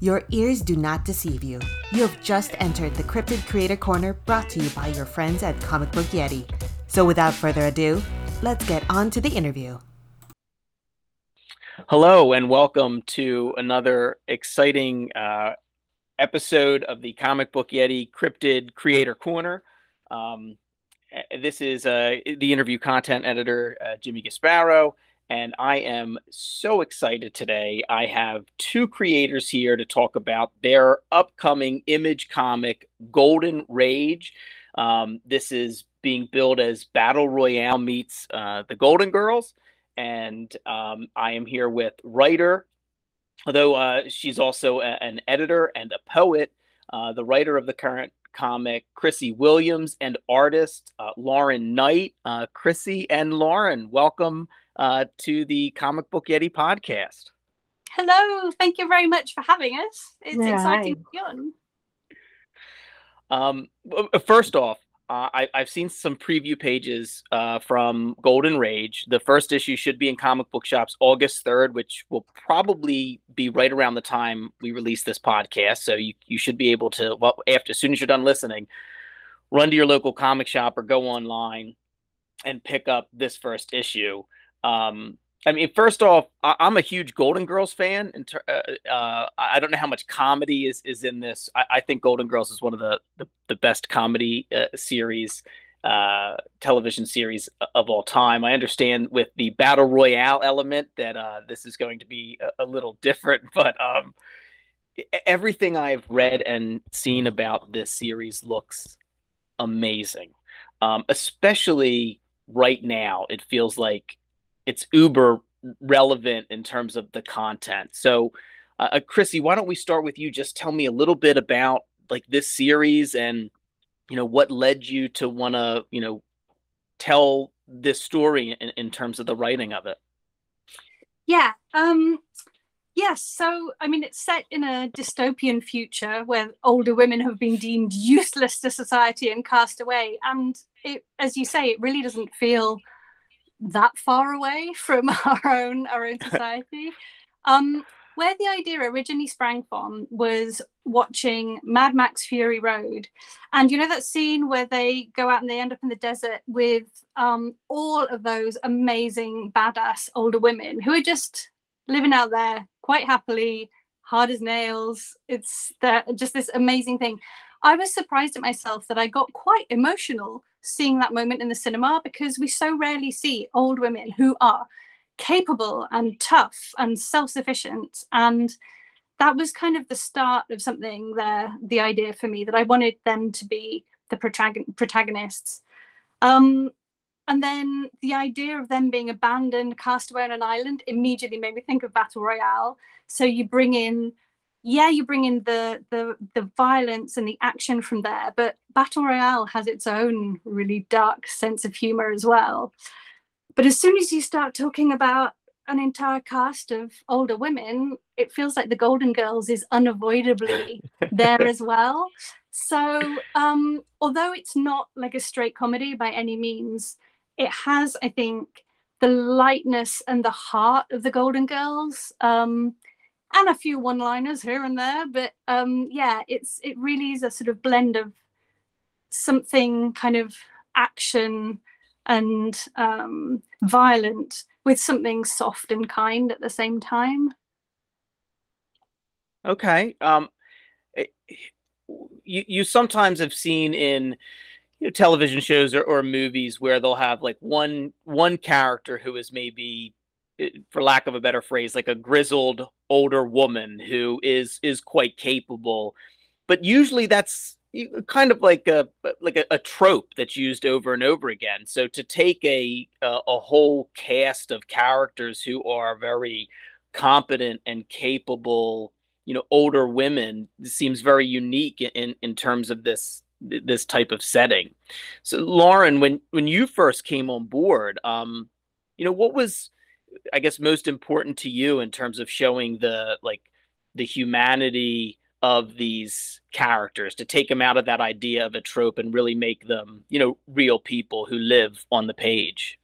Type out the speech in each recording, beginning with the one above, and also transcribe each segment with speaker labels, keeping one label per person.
Speaker 1: Your ears do not deceive you. You have just entered the Cryptid Creator Corner brought to you by your friends at Comic Book Yeti. So without further ado, let's get on to the interview.
Speaker 2: Hello, and welcome to another exciting uh, episode of the Comic Book Yeti Cryptid Creator Corner. Um, eh, this is uh, the interview content editor, uh, Jimmy Gasparo, and I am so excited today. I have two creators here to talk about their upcoming image comic, Golden Rage. Um, this is being billed as Battle Royale meets uh, the Golden Girls. And um, I am here with writer although uh, she's also a, an editor and a poet, uh, the writer of the current comic, Chrissy Williams, and artist uh, Lauren Knight. Uh, Chrissy and Lauren, welcome uh, to the Comic Book Yeti podcast.
Speaker 3: Hello, thank you very much for having us. It's yeah, exciting to be on.
Speaker 2: Um, first off, uh, I, have seen some preview pages uh, from Golden Rage. The first issue should be in comic book shops August 3rd, which will probably be right around the time we release this podcast. So you, you should be able to, well, after as soon as you're done listening, run to your local comic shop or go online and pick up this first issue. Um, I mean, first off, I, am a huge Golden Girls fan. And uh, uh, I don't know how much comedy is is in this. I, I think Golden Girls is one of the the, the best comedy uh, series, uh, television series of all time. I understand with the battle royale element that uh, this is going to be a, a little different, but um, everything I've read and seen about this series looks amazing. Um, especially right now, it feels like it's uber relevant in terms of the content. So, uh, uh, Chrissy, why don't we start with you? Just tell me a little bit about like this series and you know what led you to want to you know tell this story in, in terms of the writing of it.
Speaker 3: Yeah. Um, yes. So, I mean, it's set in a dystopian future where older women have been deemed useless to society and cast away. And it, as you say, it really doesn't feel that far away from our own our own society. um, where the idea originally sprang from was watching Mad Max Fury Road. And you know that scene where they go out and they end up in the desert with um, all of those amazing, badass older women who are just living out there quite happily, hard as nails. It's just this amazing thing. I was surprised at myself that I got quite emotional seeing that moment in the cinema because we so rarely see old women who are capable and tough and self-sufficient. And that was kind of the start of something there the idea for me that i wanted them to be the protagonists. Um, and then the idea of them being abandoned cast away on an island immediately made me think of battle royale. So you bring in yeah, you bring in the the the violence and the action from there, but Battle Royale has its own really dark sense of humor as well. But as soon as you start talking about an entire cast of older women, it feels like the Golden Girls is unavoidably there as well. So, um, although it's not like a straight comedy by any means, it has, I think, the lightness and the heart of the Golden Girls. Um, and a few one-liners here and there but um yeah it's it really is a sort of blend of something kind of action and um violent with something soft and kind at the same time.
Speaker 2: Okay um eh, you you sometimes have seen in you know, television shows or, or movies where they'll have like one one character who is maybe for lack of a better phrase, like a grizzled older woman who is is quite capable. But usually that's kind of like a like a, a, trope that's used over and over again. So to take a, a a whole cast of characters who are very competent and capable you know older women seems very unique in in terms of this this type of setting. So Lauren, when when you first came on board, um, you know what was I guess most important to you in terms of showing the like the humanity of these characters to take them out of that idea of a trope and really make them you know real people who live on the page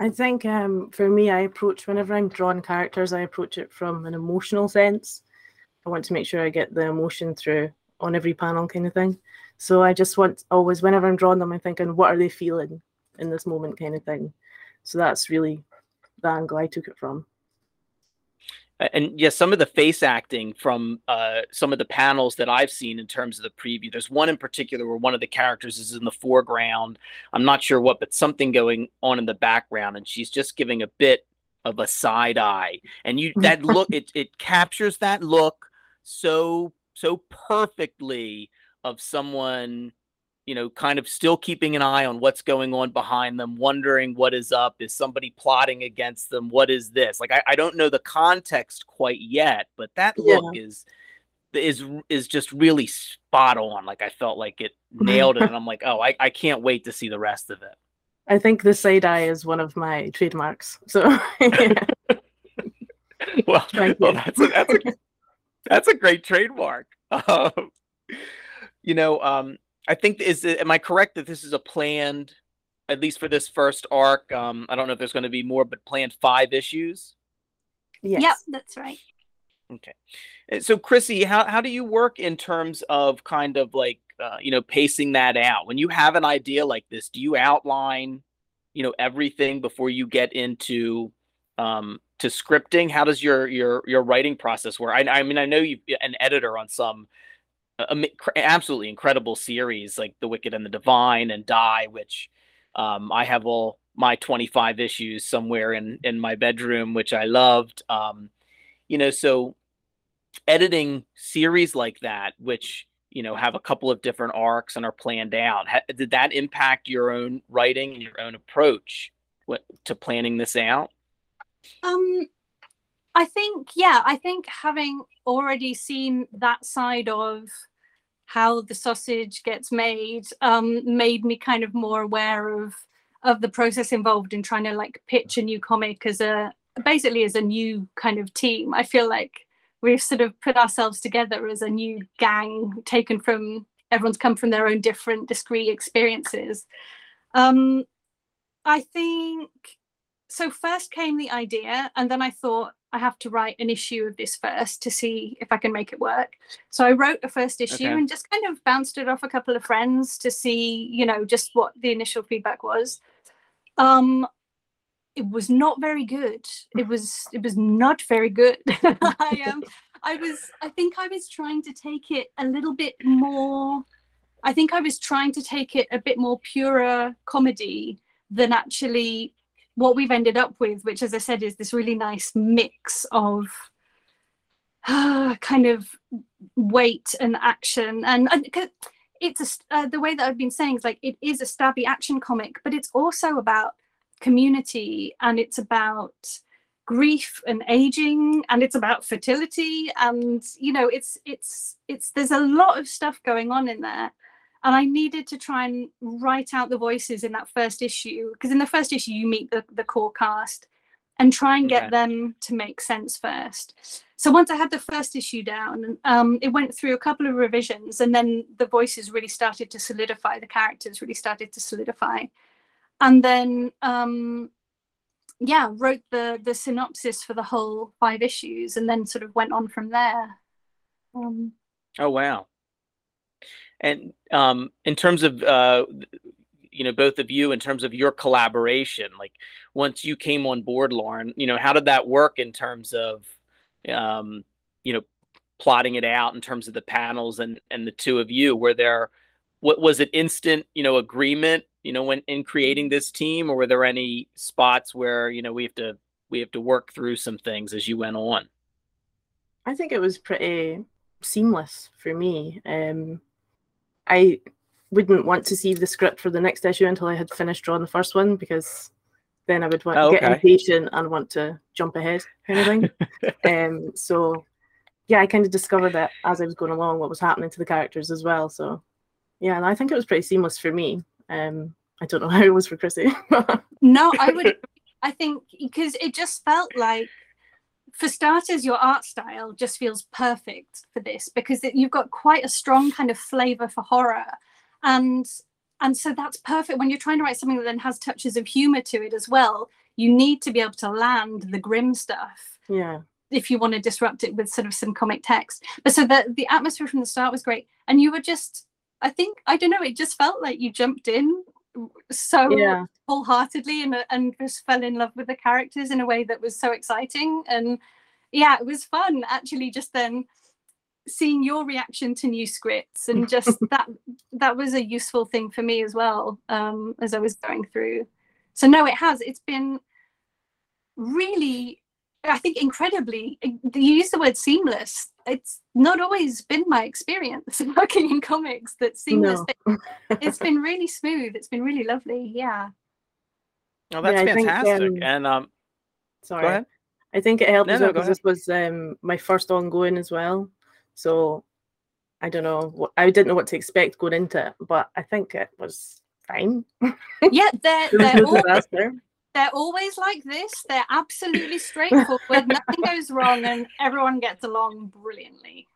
Speaker 4: I think um, for me, I approach whenever I'm drawing characters, I approach it from an emotional sense. I want to make sure I get the emotion through on every panel, kind of thing. So I just want always, whenever I'm drawing them, I'm thinking, what are they feeling in this moment, kind of thing. So that's really the angle I took it from
Speaker 2: and yes, some of the face acting from uh, some of the panels that I've seen in terms of the preview. There's one in particular where one of the characters is in the foreground. I'm not sure what, but something going on in the background, and she's just giving a bit of a side eye, and you that look it it captures that look so so perfectly of someone you know, kind of still keeping an eye on what's going on behind them, wondering what is up. Is somebody plotting against them? What is this? Like, I, I don't know the context quite yet, but that look is is is just really spot on. Like I felt like it nailed it, and I'm like, oh, I, I can't wait to see the rest of it.
Speaker 4: I think the side eye is one of my trademarks. So,
Speaker 2: well, well, that's a, that's a that's a great trademark. Um, you know, um, I think is am I correct that this is a planned, at least for this first arc? Um, I don't know if there's going to be more, but planned five issues.
Speaker 3: Yes. Yep, that's right.
Speaker 2: Okay, so Chrissy, how how do you work in terms of kind of like uh, you know pacing that out? When you have an idea like this, do you outline you know everything before you get into um, to scripting? How does your your your writing process work? I, I mean, I know you an editor on some absolutely incredible series like The Wicked and the Divine and Die, which um, I have all my 25 issues somewhere in in my bedroom, which I loved. Um, you know, so editing series like that, which you know have a couple of different arcs and are planned out, did that impact your own writing and your own approach to planning this out?
Speaker 3: Um, I think, yeah, I think having already seen that side of how the sausage gets made um, made me kind of more aware of of the process involved in trying to like pitch a new comic as a basically as a new kind of team. I feel like we've sort of put ourselves together as a new gang taken from everyone's come from their own different discrete experiences. Um, I think so first came the idea and then i thought i have to write an issue of this first to see if i can make it work. So i wrote a first issue okay. and just kind of bounced it off a couple of friends to see you know just what the initial feedback was. Um it was not very good. It was it was not very good. I am um, i was i think i was trying to take it a little bit more i think i was trying to take it a bit more purer comedy than actually what we've ended up with, which, as I said, is this really nice mix of uh, kind of weight and action. And, and it's a, uh, the way that I've been saying is like it is a stabby action comic, but it's also about community and it's about grief and aging and it's about fertility and you know it's it's it's there's a lot of stuff going on in there and I needed to try and write out the voices in that first issue because in the first issue you meet the, the core cast and try and get them to make sense first. So once I had the first issue down, um, it went through a couple of revisions, and then the voices really started to solidify. The characters really started to solidify, and then um, yeah, wrote the the synopsis for the whole five issues, and then sort of went on from there. Um,
Speaker 2: oh wow! And um, in terms of uh, you know both of you, in terms of your collaboration, like once you came on board, Lauren, you know how did that work in terms of um, you know plotting it out in terms of the panels and and the two of you? Were there what was it instant you know agreement you know when in creating this team, or were there any spots where you know we have to we have to work through some things as you went on?
Speaker 4: I think it was pretty seamless for me. Um, I wouldn't want to see the script for the next issue until I had finished drawing the first one because then I would want oh, okay. get impatient and want to jump ahead kind of thing. um, so yeah, I kind of discovered that as I was going along, what was happening to the characters as well. So yeah, and I think it was pretty seamless for me. Um, I don't know how it was for Chrissy.
Speaker 3: no, I would. I think because it just felt like, for starters, your art style just feels perfect for this because it, you've got quite a strong kind of flavor for horror, and and so that's perfect when you're trying to write something that then has touches of humor to it as well. You need to be able to land the grim stuff.
Speaker 4: Yeah.
Speaker 3: If you want to disrupt it with sort of some comic text, but so the the atmosphere from the start was great, and you were just I think I don't know. It just felt like you jumped in so
Speaker 4: yeah.
Speaker 3: wholeheartedly and and just fell in love with the characters in a way that was so exciting. And yeah, it was fun actually. Just then seeing your reaction to new scripts and just that that was a useful thing for me as well um, as I was going through. So no, it has. It's been really I think incredibly, you use the word seamless. It's not always been my experience working in comics that seamless. No. it's been really smooth. It's been really lovely. Yeah.
Speaker 2: Oh, that's yeah, fantastic. Think, um, and um,
Speaker 4: sorry, go ahead. I think it helped no, as well because no, this was um my first ongoing as well. So I don't know. What, I didn't know what to expect going into it, but I think it was fine.
Speaker 3: Yeah, they're, they're all, they're always like this. They're absolutely straightforward. Nothing goes wrong, and everyone gets along brilliantly.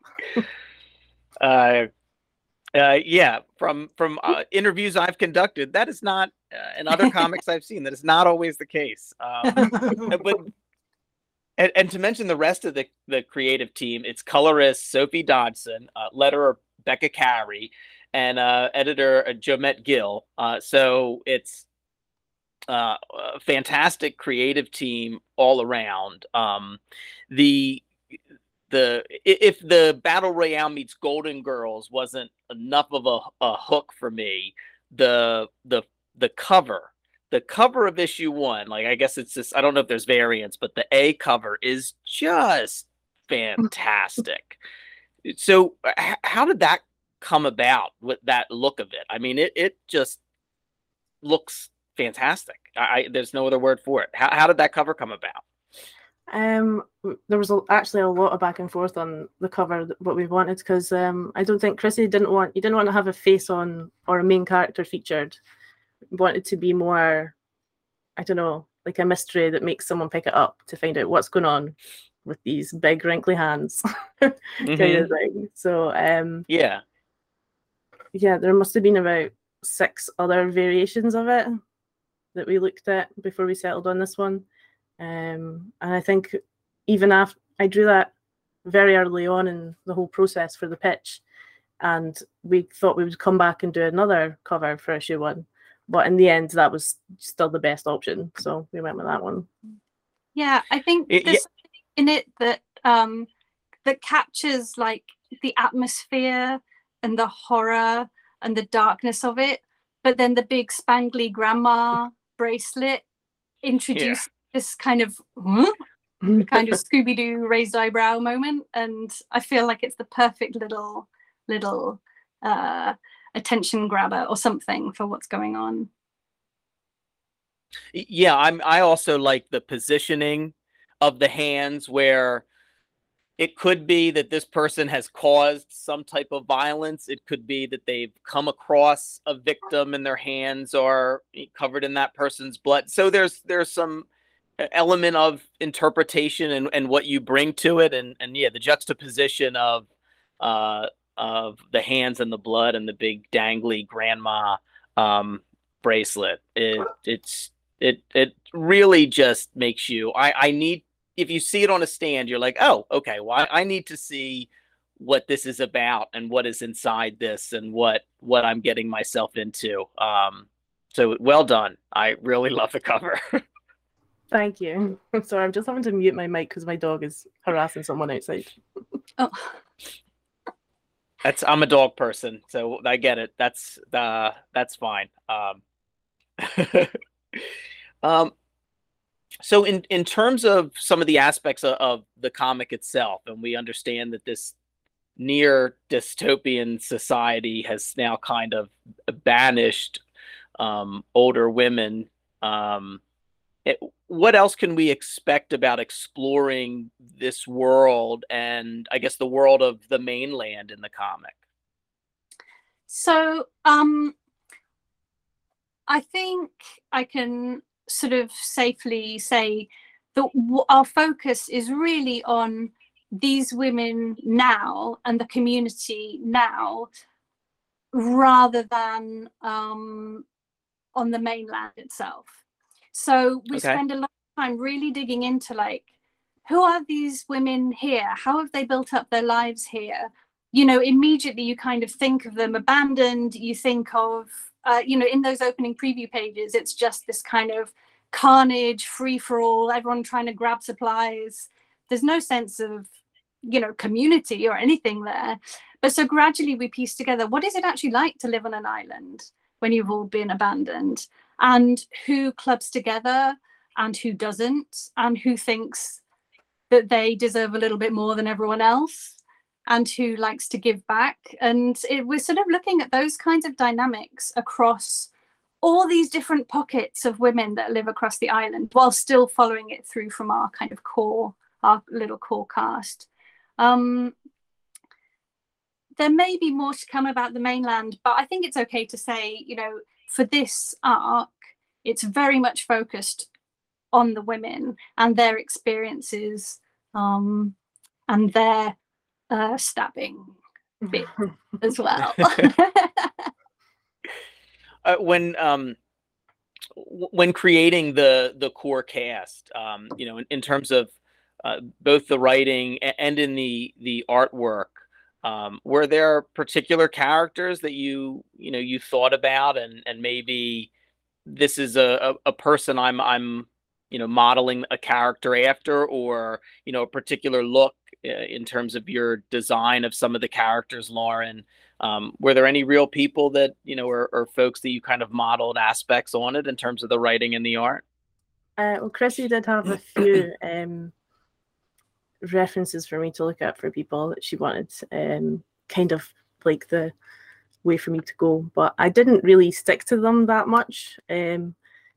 Speaker 2: Uh, uh, yeah, from from uh, interviews I've conducted, that is not, uh, in other comics I've seen, that is not always the case. Um, but and, and, to mention the rest of the the creative team, it's colorist Sophie Dodgson, uh, letterer Becca Carey, and uh, editor uh, Jomette Gill. Uh, so it's uh, fantastic creative team all around. Um, the the if the battle royale meets Golden Girls wasn't enough of a, a hook for me, the the the cover the cover of issue one, like I guess it's just I don't know if there's variants, but the A cover is just fantastic. so how did that come about with that look of it? I mean, it it just looks fantastic. I, I there's no other word for it. How how did that cover come about?
Speaker 4: Um, there was a, actually a lot of back and forth on the cover what we wanted because um, I don't think Chrissy didn't want you didn't want to have a face on or a main character featured. We wanted to be more, I don't know, like a mystery that makes someone pick it up to find out what's going on with these big wrinkly hands, mm-hmm. kind of thing. So um,
Speaker 2: yeah,
Speaker 4: yeah, there must have been about six other variations of it that we looked at before we settled on this one. Um, and I think even after I drew that very early on in the whole process for the pitch, and we thought we would come back and do another cover for issue one. But in the end, that was still the best option. So we went with that one.
Speaker 3: Yeah, I think it, there's yeah. in it that um, that captures like the atmosphere and the horror and the darkness of it. But then the big spangly grandma bracelet introduced yeah. this kind of kind of Scooby Doo raised eyebrow moment, and I feel like it's the perfect little little uh, attention grabber or something for what's going on.
Speaker 2: Yeah, I'm. I also like the positioning of the hands where it could be that this person has caused some type of violence. It could be that they've come across a victim and their hands are covered in that person's blood. So there's there's some element of interpretation and, and what you bring to it and and yeah the juxtaposition of uh of the hands and the blood and the big dangly grandma um bracelet it it's it it really just makes you i i need if you see it on a stand, you're like, oh, okay, well, I, I need to see what this is about and what is inside this and what what I'm getting myself into. Um, so well done. I really love the cover.
Speaker 4: Thank you. I'm sorry, I'm just having to mute my mic because my dog is harassing someone outside.
Speaker 3: oh.
Speaker 2: That's I'm a dog person, so I get it. That's uh that's fine. Um, um so in in terms of some of the aspects of, of, the comic itself and we understand that this near dystopian society has now kind of banished um, older women um, it, what else can we expect about exploring this world and I guess the world of the mainland in the comic?
Speaker 3: So, um, I think I can sort of safely say that our focus is really on these women now and the community now rather than um, on the mainland itself. So we
Speaker 2: Okay.
Speaker 3: spend a lot of time really digging into like, who are these women here? How have they built up their lives here? You know, immediately you kind of think of them abandoned. You think of, uh, you know, in those opening preview pages, it's just this kind of carnage, free for all, everyone trying to grab supplies. There's no sense of, you know, community or anything there. But so gradually we piece together what is it actually like to live on an island when you've all been abandoned and who clubs together and who doesn't and who thinks that they deserve a little bit more than everyone else and who likes to give back. And it, we're sort of looking at those kinds of dynamics across all these different pockets of women that live across the island while still following it through from our kind of core our little core cast um, there may be more to come about the mainland, but I think it's okay to say, you know, for this arc, it's very much focused on the women and their experiences um, and their uh, stabbing bit as well.
Speaker 2: uh, when um w- when creating the the core cast um you know in, in terms of uh, both the writing and in the the artwork um were there particular characters that you you know you thought about and and maybe this is a a, a person i'm i'm you know modeling a character after or you know a particular look uh, in terms of your design of some of the characters lauren um, were there any real people that you know or, or folks that you kind of modeled aspects on it in terms of the writing and the art
Speaker 4: Uh, well, Chrissy did have a few um, references for me to look at for people that she wanted, um, kind of like the way for me to go. But I didn't really stick to them that much, um,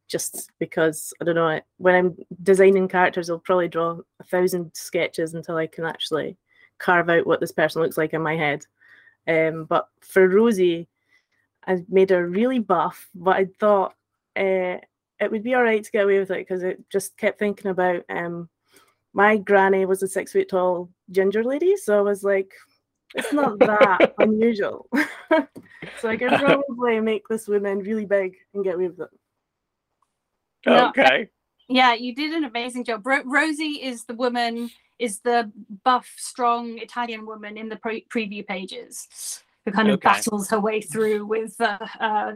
Speaker 4: just because I don't know. When I'm designing characters, I'll probably draw a thousand sketches until I can actually carve out what this person looks like in my head. Um, but for Rosie, I made her really buff, but I thought. Uh, it would be all right to get away with it because it just kept thinking about um my granny was a six foot tall ginger lady so i was like it's not that unusual so i could probably make this woman really big and get away with it
Speaker 3: No,
Speaker 2: okay
Speaker 3: yeah, you did an amazing job. Ro- Rosie is the woman, is the buff, strong Italian woman in the pre- preview pages who kind of
Speaker 2: Okay.
Speaker 3: battles her way through with uh, uh,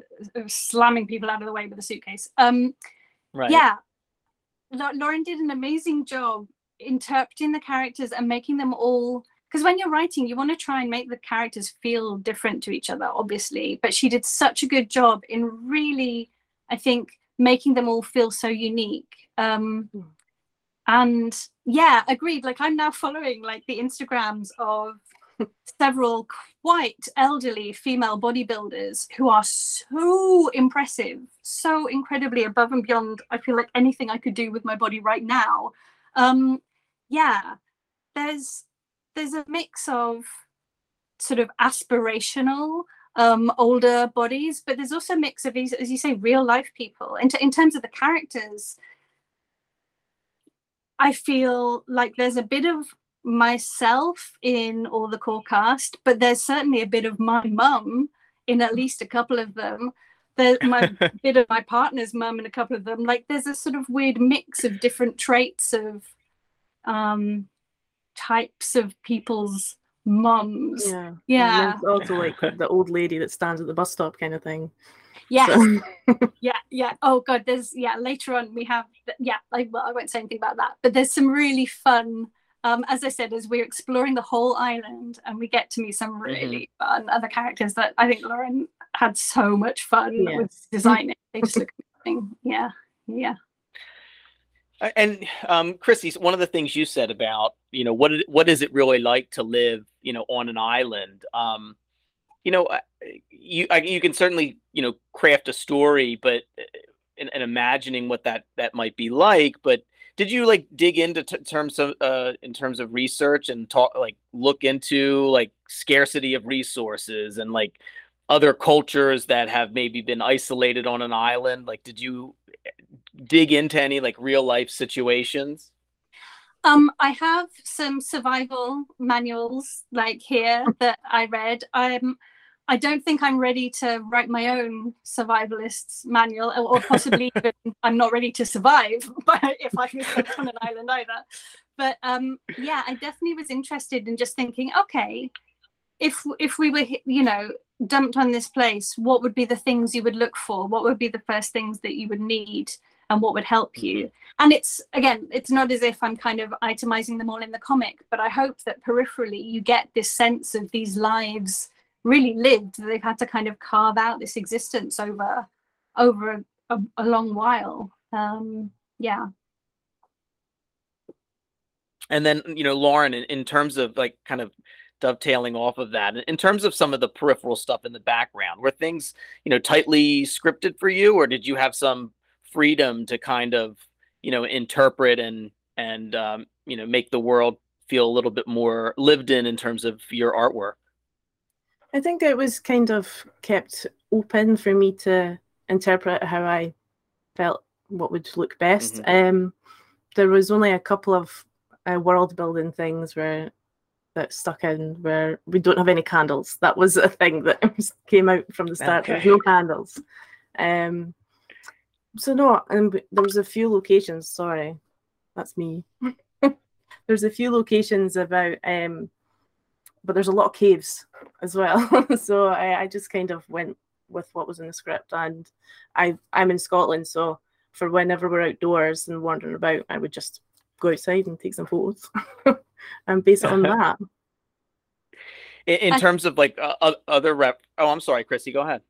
Speaker 3: slamming people out of the way with a suitcase. Um,
Speaker 2: right
Speaker 3: yeah La- lauren did an amazing job interpreting the characters and making them all because when you're writing you want to try and make the characters feel different to each other obviously but she did such a good job in really i think making them all feel so unique um
Speaker 4: Mm.
Speaker 3: and yeah agreed like i'm now following like the instagrams of several quite elderly female bodybuilders who are so impressive, so incredibly above and beyond. I feel like anything I could do with my body right now. Um, yeah, there's there's a mix of sort of aspirational um, older bodies, but there's also a mix of, as as you say, real life people. In, in terms of the characters, I feel like there's a bit of myself in all the core cast, but there's certainly a bit of my mum in at least a couple of them. There's my bit of my partner's mum in a couple of them. Like there's a sort of weird mix of different traits of um types of people's mums.
Speaker 4: yeah
Speaker 3: Yeah.
Speaker 4: also like the old lady that stands at the bus stop kind of thing
Speaker 3: Yes.
Speaker 4: So-
Speaker 3: yeah yeah oh god there's yeah later on we have yeah I, well, I won't say anything about that but there's some really fun um as i said as we're exploring the whole island and we get to meet some really fun other characters that i think lauren had so much fun
Speaker 4: Yeah.
Speaker 3: with designing they just look amazing yeah yeah
Speaker 2: and um chrissy one of the things you said about you know what what is it really like to live you know on an island um you know you I, you can certainly you know craft a story but uh, and, and imagining what that that might be like. But did you like dig into t- terms of uh in terms of research and talk like look into like scarcity of resources and like other cultures that have maybe been isolated on an island? Like, did you dig into any like real life situations?
Speaker 3: Um, I have some survival manuals like here that I read. I'm I don't think I'm ready to write my own survivalist's manual, or possibly even I'm not ready to survive. But if I was stuck on an island either, but um, yeah, I definitely was interested in just thinking, okay, if if we were you know dumped on this place, what would be the things you would look for? What would be the first things that you would need? And what would help you. Mm-hmm. and it's again it's not as if i'm kind of itemizing them all in the comic but i hope that peripherally you get this sense of these lives really lived that they've had to kind of carve out this existence over over a, a, a long while. Um yeah.
Speaker 2: And then you know lauren in, in terms of like kind of dovetailing off of that in terms of some of the peripheral stuff in the background were things you know tightly scripted for you or did you have some freedom to kind of you know interpret and and um, you know make the world feel a little bit more lived in in terms of your artwork
Speaker 4: I think it was kind of kept open for me to interpret how I felt what would look best. Mm-hmm. Um, there was only a couple of uh, world building things where that stuck in where we don't have any candles. That was a thing that came out from the start. Okay. There's no candles. Um, so no, and there was a few locations. Sorry, that's me. there's a few locations about um but there's a lot of caves as well. so I, I just kind of went with what was in the script, and I I'm in Scotland, so for whenever we're outdoors and wandering about, I would just go outside and take some photos and base it on that.
Speaker 2: In, in terms of like uh, other rep, oh, I'm sorry, Chrissy, go ahead.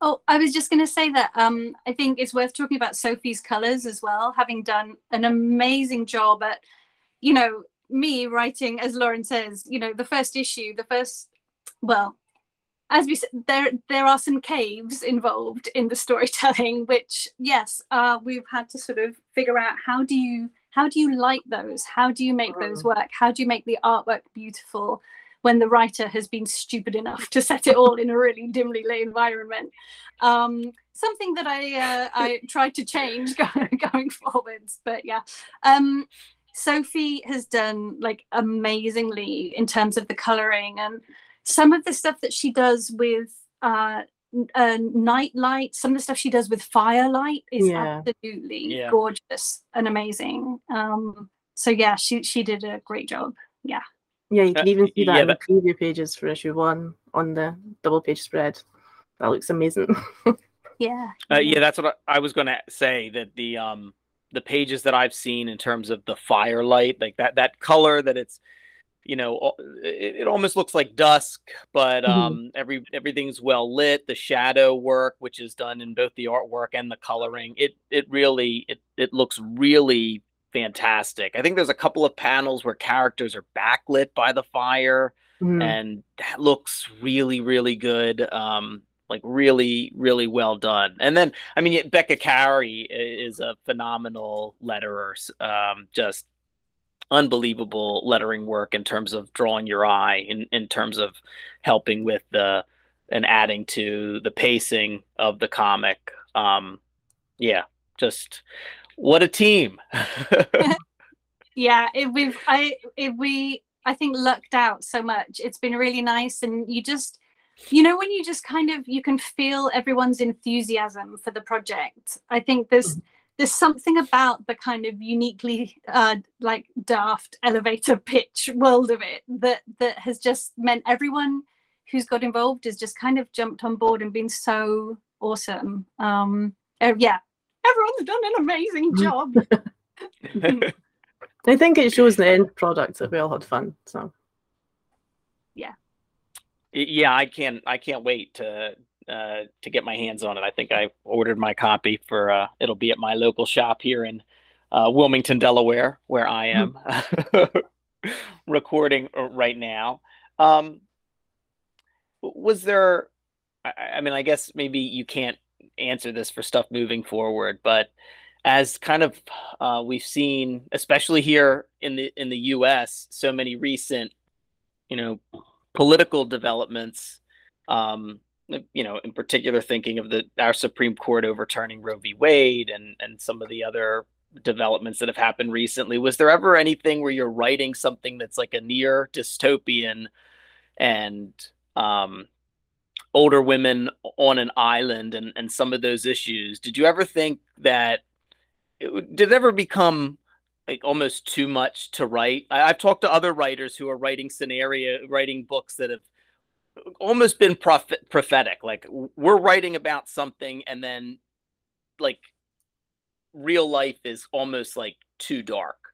Speaker 3: Oh, I was just going to say that um, I think it's worth talking about Sophie's colors as well, having done an amazing job at, you know, me writing, as Lauren says, you know, the first issue, the first, well, as we said, there there are some caves involved in the storytelling, which yes, uh, we've had to sort of figure out how do you how do you light those? How do you make those mm. work? How do you make the artwork beautiful when the writer has been stupid enough to set it all in a really dimly lit environment? Um, something that I uh, I tried to change going, going forwards, but yeah. Um, Sophie has done like amazingly in terms of the coloring and some of the stuff that she does with uh, uh night light some of the stuff she does with firelight is yeah. absolutely yeah. gorgeous and amazing um so yeah she she did a great job yeah
Speaker 4: yeah you can uh, even see that yeah, in the preview pages for issue one on the double page spread that looks amazing
Speaker 3: yeah
Speaker 2: uh, yeah that's what I, I was going to say that the um the pages that I've seen in terms of the firelight, like that that color that it's you know it, it almost looks like dusk but mm-hmm. um mm-hmm. every everything's well lit the shadow work which is done in both the artwork and the coloring it it really it it looks really fantastic. I think there's a couple of panels where characters are backlit by the fire mm-hmm. and that looks really really good um like really really well done. And then i mean becca carey is a phenomenal letterer um, just unbelievable lettering work in terms of drawing your eye in, in terms of helping with the and adding to the pacing of the comic. Um yeah just what a team.
Speaker 3: Yeah if we've i if we i think lucked out so much it's been really nice and you just you know when you just kind of you can feel everyone's enthusiasm for the project. I think there's there's something about the kind of uniquely uh, like daft elevator pitch world of it that that has just meant everyone who's got involved has just kind of jumped on board and been so awesome. Um uh, yeah everyone's done an amazing mm. job
Speaker 4: i think it shows the end product that we all had fun so
Speaker 3: yeah
Speaker 2: yeah, I can't I can't wait to uh, to get my hands on it. I think I ordered my copy for uh, it'll be at my local shop here in uh, Wilmington, Delaware, where I hmm. am recording uh, right now. Um, was there? I, I, mean, I guess maybe you can't answer this for stuff moving forward, but as kind of uh, we've seen, especially here in the in the U.S., so many recent, you know, political developments. Um, you know, in particular, thinking of the our Supreme Court overturning Roe v. Wade and and some of the other developments that have happened recently. Was there ever anything where you're writing something that's like a near dystopian and um, older women on an island and, and some of those issues? Did you ever think that it, did it ever become like almost too much to write? I, I've talked to other writers who are writing scenario, writing books that have almost been prophet, prophetic. Like we're writing about something and then like real life is almost like too dark.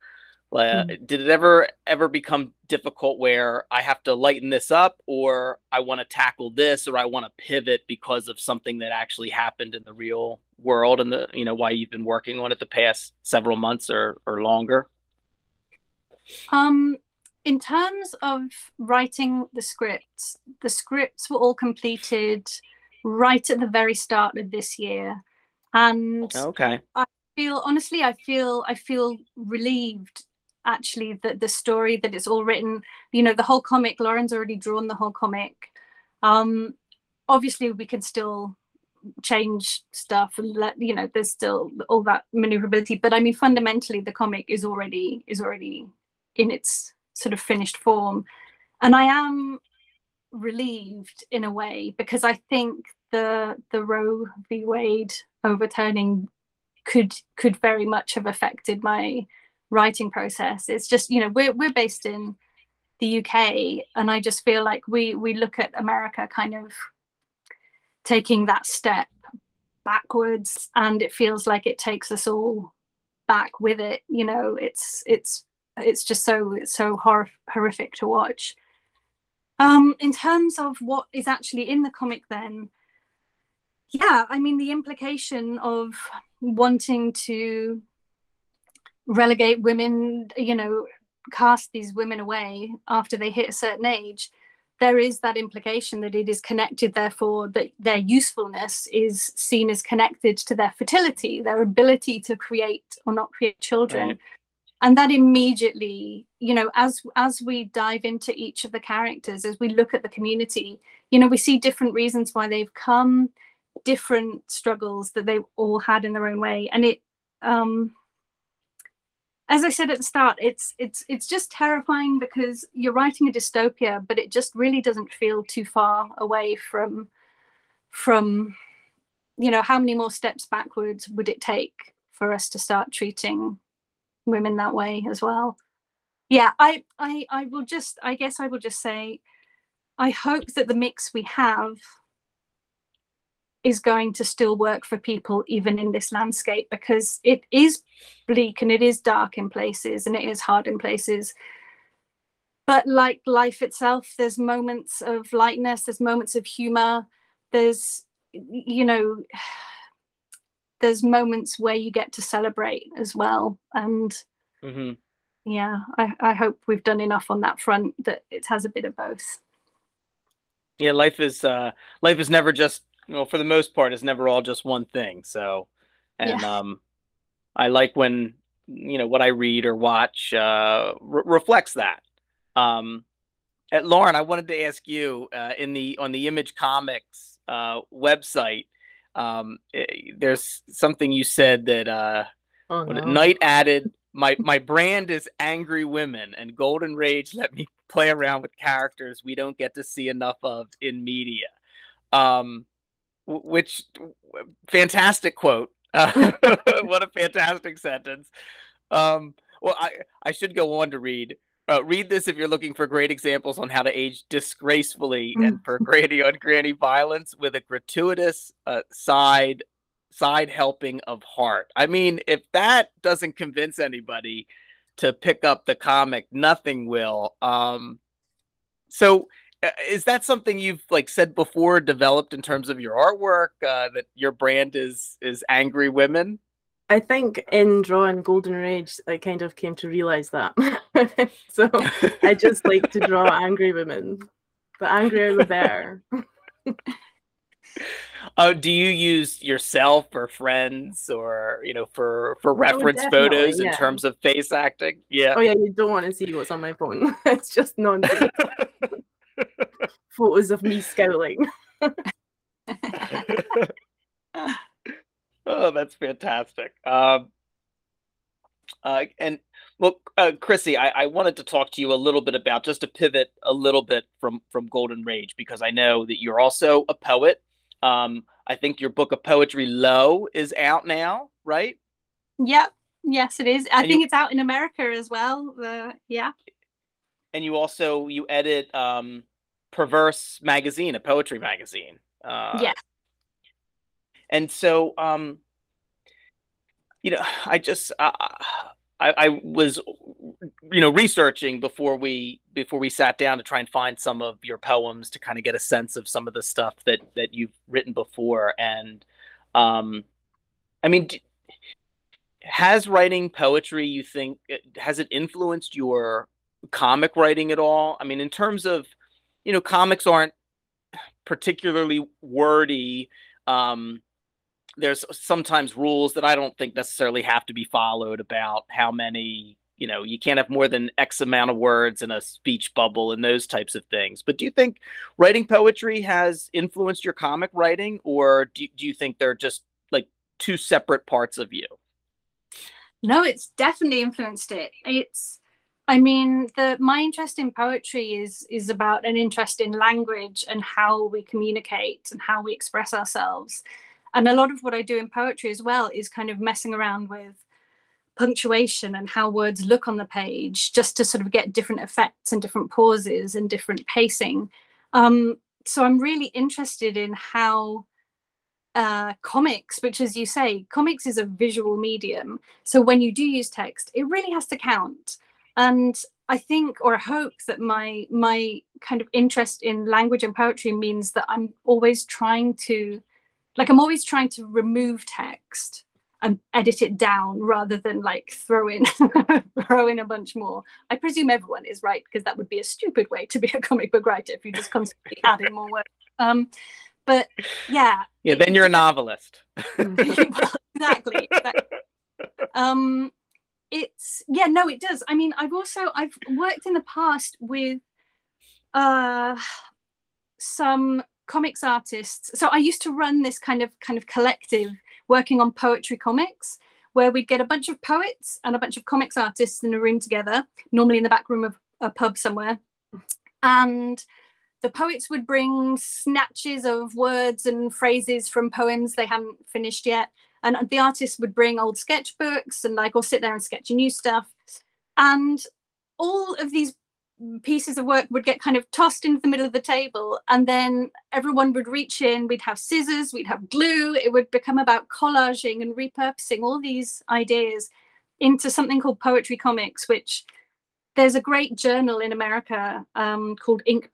Speaker 2: Uh, mm. Did it ever ever become difficult where I have to lighten this up, or I want to tackle this, or I want to pivot because of something that actually happened in the real world, and the you know why you've been working on it the past several months or or longer?
Speaker 3: Um, in terms of writing the scripts, the scripts were all completed right at the very start of this year, and
Speaker 2: okay,
Speaker 3: I feel honestly i feel i feel relieved actually that the story that it's all written. You know the whole comic lauren's already drawn the whole comic. Um obviously we can still change stuff and let you know there's still all that maneuverability but i mean fundamentally the comic is already is already in its sort of finished form. And i am relieved in a way because i think the the roe v. Wade overturning could could very much have affected my writing process. It's just you know we're we're based in the UK, and I just feel like we we look at America kind of taking that step backwards, and it feels like it takes us all back with it. You know, it's it's it's just so it's so hor- horrific to watch. Um, in terms of what is actually in the comic, then, yeah, I mean the implication of wanting to relegate women, you know, cast these women away after they hit a certain age, there is that implication that it is connected, therefore, that their usefulness is seen as connected to their fertility, their ability to create or not create children. Right. And that immediately, you know, as as we dive into each of the characters, as we look at the community, you know, we see different reasons why they've come, different struggles that they all had in their own way and it um as i said at the start it's it's it's just terrifying because you're writing a dystopia but it just really doesn't feel too far away from from you know how many more steps backwards would it take for us to start treating women that way as well? Yeah i i i will just i guess i will just say i hope that the mix we have is going to still work for people even in this landscape because it is bleak and it is dark in places and it is hard in places. But like life itself there's moments of lightness there's moments of humor there's you know there's moments where you get to celebrate as well. And mm-hmm. yeah I, I hope we've done enough on that front that it has a bit of both.
Speaker 2: Yeah life is uh life is never just well, for the most part, it's never all just one thing. So, and yeah. um, I like when you know what I read or watch uh, re- reflects that. Um, at Lauren, I wanted to ask you uh, in the on the Image Comics uh, website. Um, it, eh, there's something you said that uh, oh, no. Knight added. My my brand is angry women, and Golden Rage let me play around with characters we don't get to see enough of in media. Um, which fantastic quote. Uh, what a fantastic sentence. Um, well, I, I should go on to read. Uh, read this if you're looking for great examples on how to age disgracefully and for granny on granny violence with a gratuitous uh, side side helping of heart. I mean, if that doesn't convince anybody to pick up the comic, nothing will. Um, so is that something you've like said before developed in terms of your artwork uh, that your brand is is angry women
Speaker 4: i think in drawing golden rage i kind of came to realize that so i just like to draw angry women the angrier the better
Speaker 2: Oh, do you use yourself or friends or you know for for reference
Speaker 4: Oh,
Speaker 2: photos in terms of face acting? Yeah.
Speaker 4: Oh yeah, you don't want to see what's on my phone. it's just nonsense. Photos of me scowling.
Speaker 2: oh, that's fantastic. Um, uh, and well, uh, Chrissy, I, I wanted to talk to you a little bit about just to pivot a little bit from from Golden Rage because I know that you're also a poet. Um, I think your book of poetry, Low, is out now, right?
Speaker 3: Yep. Yes, it is. I
Speaker 2: And
Speaker 3: think
Speaker 2: you-
Speaker 3: it's out in America as well. The yeah.
Speaker 2: And you also you edit um, Perverse magazine, a poetry magazine. Uh,
Speaker 3: Yeah.
Speaker 2: and so um you know i just uh, I, I was you know researching before we before we sat down to try and find some of your poems to kind of get a sense of some of the stuff that that you've written before and um i mean d- has writing poetry you think has it influenced your comic writing at all i mean in terms of you know comics aren't particularly wordy um there's sometimes rules that I don't think necessarily have to be followed about how many, you know, you can't have more than X amount of words in a speech bubble and those types of things. But do you think writing poetry has influenced your comic writing, or do, do you think they're just like two separate parts of you?
Speaker 3: No, it's definitely influenced it. It's I mean, the my interest in poetry is is about an interest in language and how we communicate and how we express ourselves. And a lot of what I do in poetry as well is kind of messing around with punctuation and how words look on the page just to sort of get different effects and different pauses and different pacing. Um, so I'm really interested in how uh, comics, which, as you say, comics is a visual medium. So when you do use text, it really has to count. And I think or I hope that my my kind of interest in language and poetry means that I'm always trying to, like, I'm always trying to remove text and edit it down rather than like throw in throw in a bunch more. I presume everyone is right because that would be a stupid way to be a comic book writer if you just constantly adding more words. Um, but yeah,
Speaker 2: Yeah, then you're a novelist.
Speaker 3: well, exactly. exactly. Um, it's yeah, no, it does. I mean, I've also I've worked in the past with uh some comics artists. So I used to run this kind of kind of collective working on poetry comics where we'd get a bunch of poets and a bunch of comics artists in a room together, normally in the back room of a pub somewhere. And the poets would bring snatches of words and phrases from poems they hadn't finished yet and the artists would bring old sketchbooks and like or sit there and sketch new stuff. And all of these pieces of work would get kind of tossed into the middle of the table and then everyone would reach in. We'd have scissors we'd have glue. It would become about collaging and repurposing all these ideas into something called poetry comics which there's a great journal in america um, called ink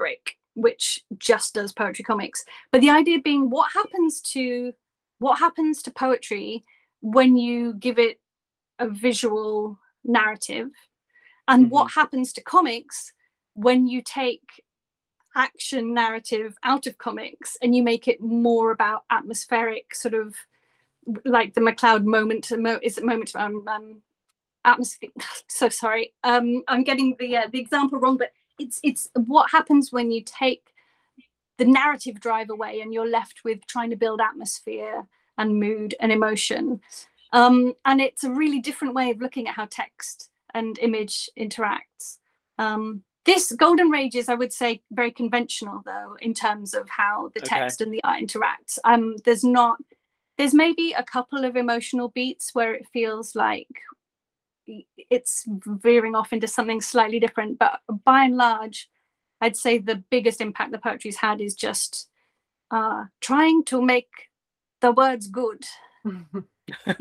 Speaker 3: which just does poetry comics. But the idea being what happens to what happens to poetry when you give it a visual narrative? And what happens to comics when you take action narrative out of comics and you make it more about atmospheric sort of like the McCloud moment is it moment um, um atmosphere so sorry um I'm getting the uh, the example wrong but it's it's what happens when you take the narrative drive away and you're left with trying to build atmosphere and mood and emotion. Um, and it's a really different way of looking at how text and image interacts. Um, this golden rage is i would say very conventional though in terms of how the
Speaker 2: Okay.
Speaker 3: text and the art interacts. Um, there's not there's maybe a couple of emotional beats where it feels like it's veering off into something slightly different but by and large i'd say the biggest impact the poetry's had is just uh, trying to make the words good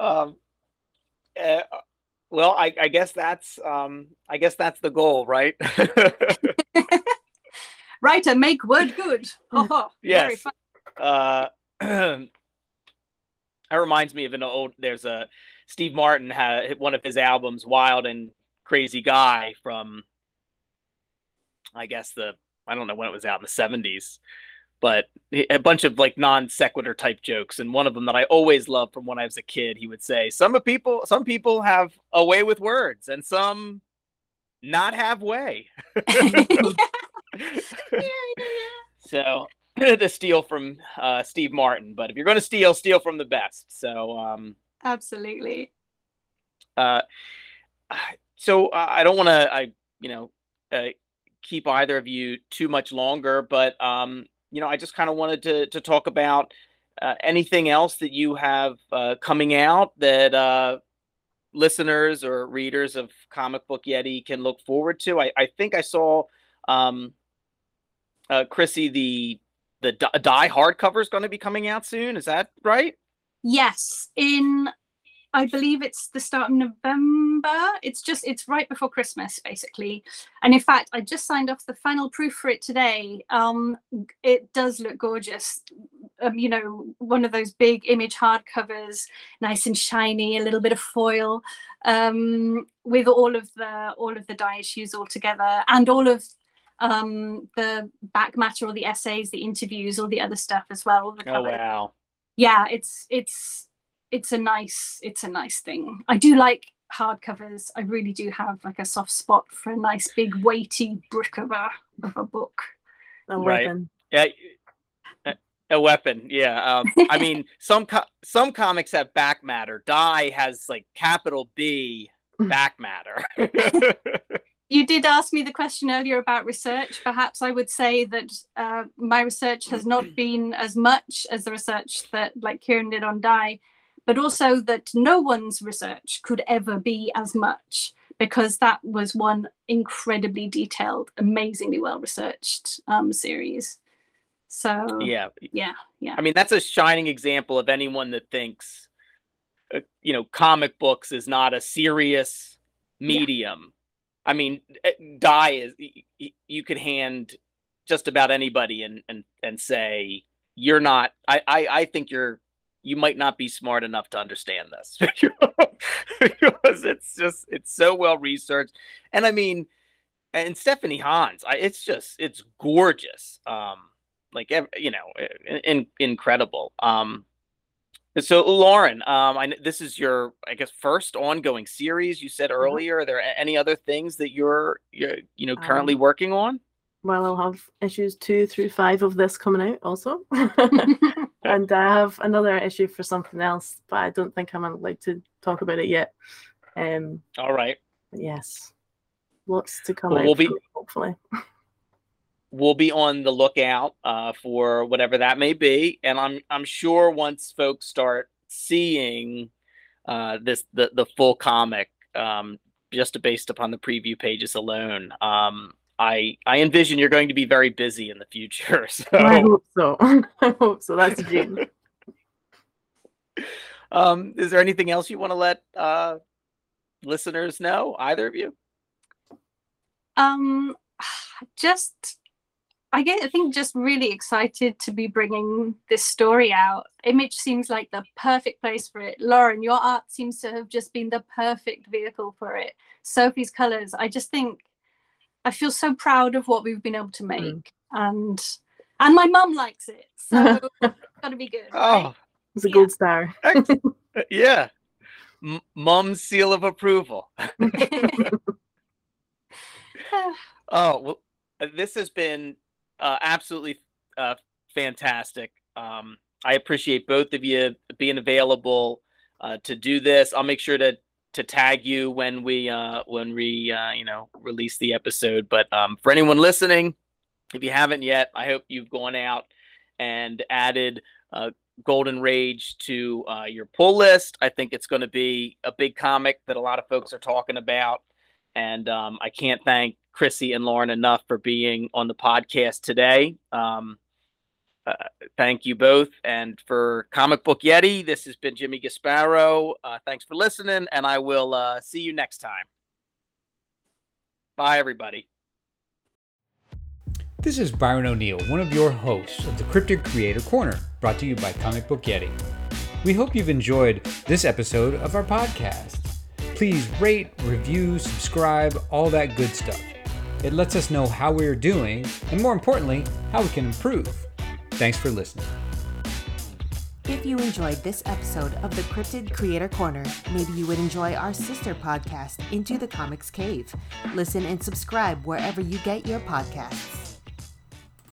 Speaker 2: um, uh, well, I, I guess that's um, I guess that's the goal, right?
Speaker 3: writer make word good oh, very
Speaker 2: Yes.
Speaker 3: fun.
Speaker 2: uh, that reminds me of an old. There's a Steve Martin had one of his albums, Wild and Crazy Guy, from I guess the I don't know when it was out in the 70s, but a bunch of like non sequitur type jokes. And one of them that I always loved from when I was a kid, he would say, "Some people, some people have a way with words, and some not have way." so to steal from uh, Steve Martin, but if you're going to steal, steal from the best. So um,
Speaker 3: absolutely.
Speaker 2: Uh, so I don't want to, I you know, uh, keep either of you too much longer, but um, you know, I just kind of wanted to to talk about uh, anything else that you have uh, coming out that uh, listeners or readers of Comic Book Yeti can look forward to. I, I think I saw um, uh, Chrissy the the Die hardcover is going to be coming out soon. Is that right?
Speaker 3: Yes, in I believe it's the start of November. It's just it's right before Christmas, basically. And in fact, I just signed off the final proof for it today. Um, it does look gorgeous. Um, you know, one of those big image hardcovers, nice and shiny, a little bit of foil, um, with all of the all of the die issues all together, and all of um, the back matter, or the essays, the interviews, all the other stuff as well.
Speaker 2: Oh wow!
Speaker 3: Yeah, it's it's it's a nice it's a nice thing. I do like hardcovers. I really do have like a soft spot for a nice big weighty brick of a of a book.
Speaker 4: A weapon.
Speaker 2: Right. Yeah. A weapon, yeah. Um, I mean, some co- some comics have back matter. Die has like capital B back matter.
Speaker 3: you did ask me the question earlier about research. Perhaps I would say that uh, my research has not been as much as the research that like Kieron did on Die, but also that no one's research could ever be as much because that was one incredibly detailed, amazingly well researched um, series. So
Speaker 2: yeah,
Speaker 3: yeah, yeah.
Speaker 2: I mean, that's a shining example of anyone that thinks, uh, you know, comic books is not a serious medium. Yeah. I mean, eh, die is you could hand just about anybody and and and say you're not. I I, I think you're you might not be smart enough to understand this. Because it's just it's so well researched. And i mean and stephanie hans I, it's just it's gorgeous. Um like you know in, incredible. Um so lauren um i this is your i guess first ongoing series you said mm-hmm. earlier. Are there any other things that you're you're you know currently um, working on
Speaker 4: well i'll have issues two through five of this coming out also and I have another issue for something else, but I don't think I'm allowed to talk about it yet. Um,
Speaker 2: All right.
Speaker 4: Yes, lots to come.
Speaker 2: Well, we'll be
Speaker 4: hopefully.
Speaker 2: We'll be on the lookout uh, for whatever that may be, and I'm I'm sure once folks start seeing uh, this the the full comic, um, just based upon the preview pages alone, um, I I envision you're going to be very busy in the future. So
Speaker 4: I hope so. I hope so. That's June.
Speaker 2: um, is there anything else you want to let uh, listeners know? Either of you?
Speaker 3: Um, just I get I think just really excited to be bringing this story out. Image seems like the perfect place for it. Lauren, your art seems to have just been the perfect vehicle for it. Sofie's colors, I just think I feel so proud of what we've been able to mm. make, mm. and and my mum likes it, so it's got to be good. Right? Oh,
Speaker 4: it's a yeah. gold star.
Speaker 2: yeah, M- mum's seal of approval. oh well, uh, this has been uh, absolutely uh, fantastic. Um, I appreciate both of you being available uh, to do this. I'll make sure to to tag you when we uh when we uh you know release the episode but um for anyone listening if you haven't yet i hope you've gone out and added uh golden rage to uh, your pull list. I think it's going to be a big comic that a lot of folks are talking about and um, i can't thank chrissy and lauren enough for being on the podcast today. Um, uh, thank you both. And for Comic Book Yeti, this has been Jimmy Gaspero. Uh, thanks for listening, and I will uh, see you next time. Bye, everybody.
Speaker 5: This is Byron O'Neill, one of your hosts of the Cryptid Creator Corner, brought to you by Comic Book Yeti. We hope you've enjoyed this episode of our podcast. Please rate, review, subscribe, all that good stuff. It lets us know how we are doing, and more importantly, how we can improve. Thanks for listening.
Speaker 1: If you enjoyed this episode of the Cryptid Creator Corner, maybe you would enjoy our sister podcast, Into the Comics Cave. Listen and subscribe wherever you get your podcasts.